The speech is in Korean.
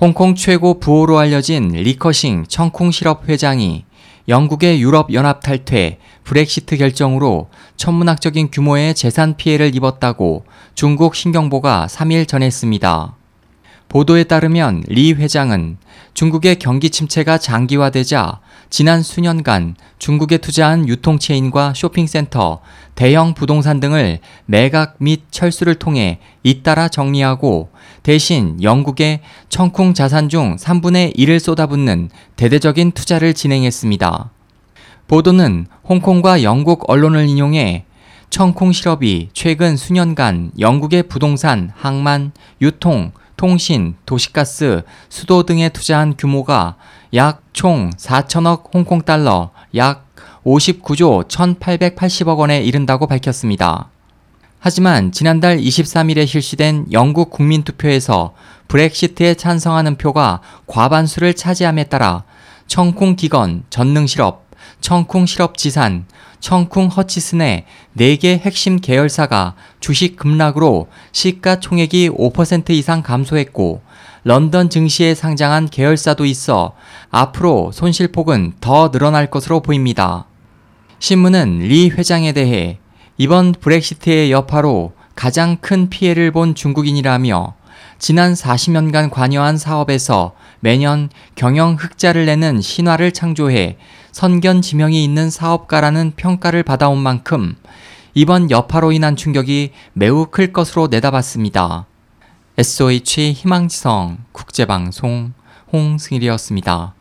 홍콩 최고 부호로 알려진 리커싱 청콩 실업 회장이 영국의 유럽 연합 탈퇴, 브렉시트 결정으로 천문학적인 규모의 재산 피해를 입었다고 중국 신경보가 3일 전했습니다. 보도에 따르면 리 회장은 중국의 경기 침체가 장기화되자 지난 수년간 중국에 투자한 유통체인과 쇼핑센터, 대형 부동산 등을 매각 및 철수를 통해 잇따라 정리하고 대신 영국의 청콩 자산 중 3분의 1을 쏟아붓는 대대적인 투자를 진행했습니다. 보도는 홍콩과 영국 언론을 인용해 청콩 실업이 최근 수년간 영국의 부동산, 항만, 유통, 통신, 도시가스, 수도 등에 투자한 규모가 약 총 4천억 홍콩 달러, 약 59조 1,880억 원에 이른다고 밝혔습니다. 하지만 지난달 23일에 실시된 영국 국민투표에서 브렉시트에 찬성하는 표가 과반수를 차지함에 따라 청콩 기건, 전능 실업, 청콩 실업 지산, 청콩 허치슨의 4개 핵심 계열사가 주식 급락으로 시가 총액이 5% 이상 감소했고 런던 증시에 상장한 계열사도 있어 앞으로 손실폭은 더 늘어날 것으로 보입니다. 신문은 리 회장에 대해 이번 브렉시트의 여파로 가장 큰 피해를 본 중국인이라며 지난 40년간 관여한 사업에서 매년 경영 흑자를 내는 신화를 창조해 선견 지명이 있는 사업가라는 평가를 받아온 만큼 이번 여파로 인한 충격이 매우 클 것으로 내다봤습니다. SOH 희망지성 국제방송 홍승일이었습니다.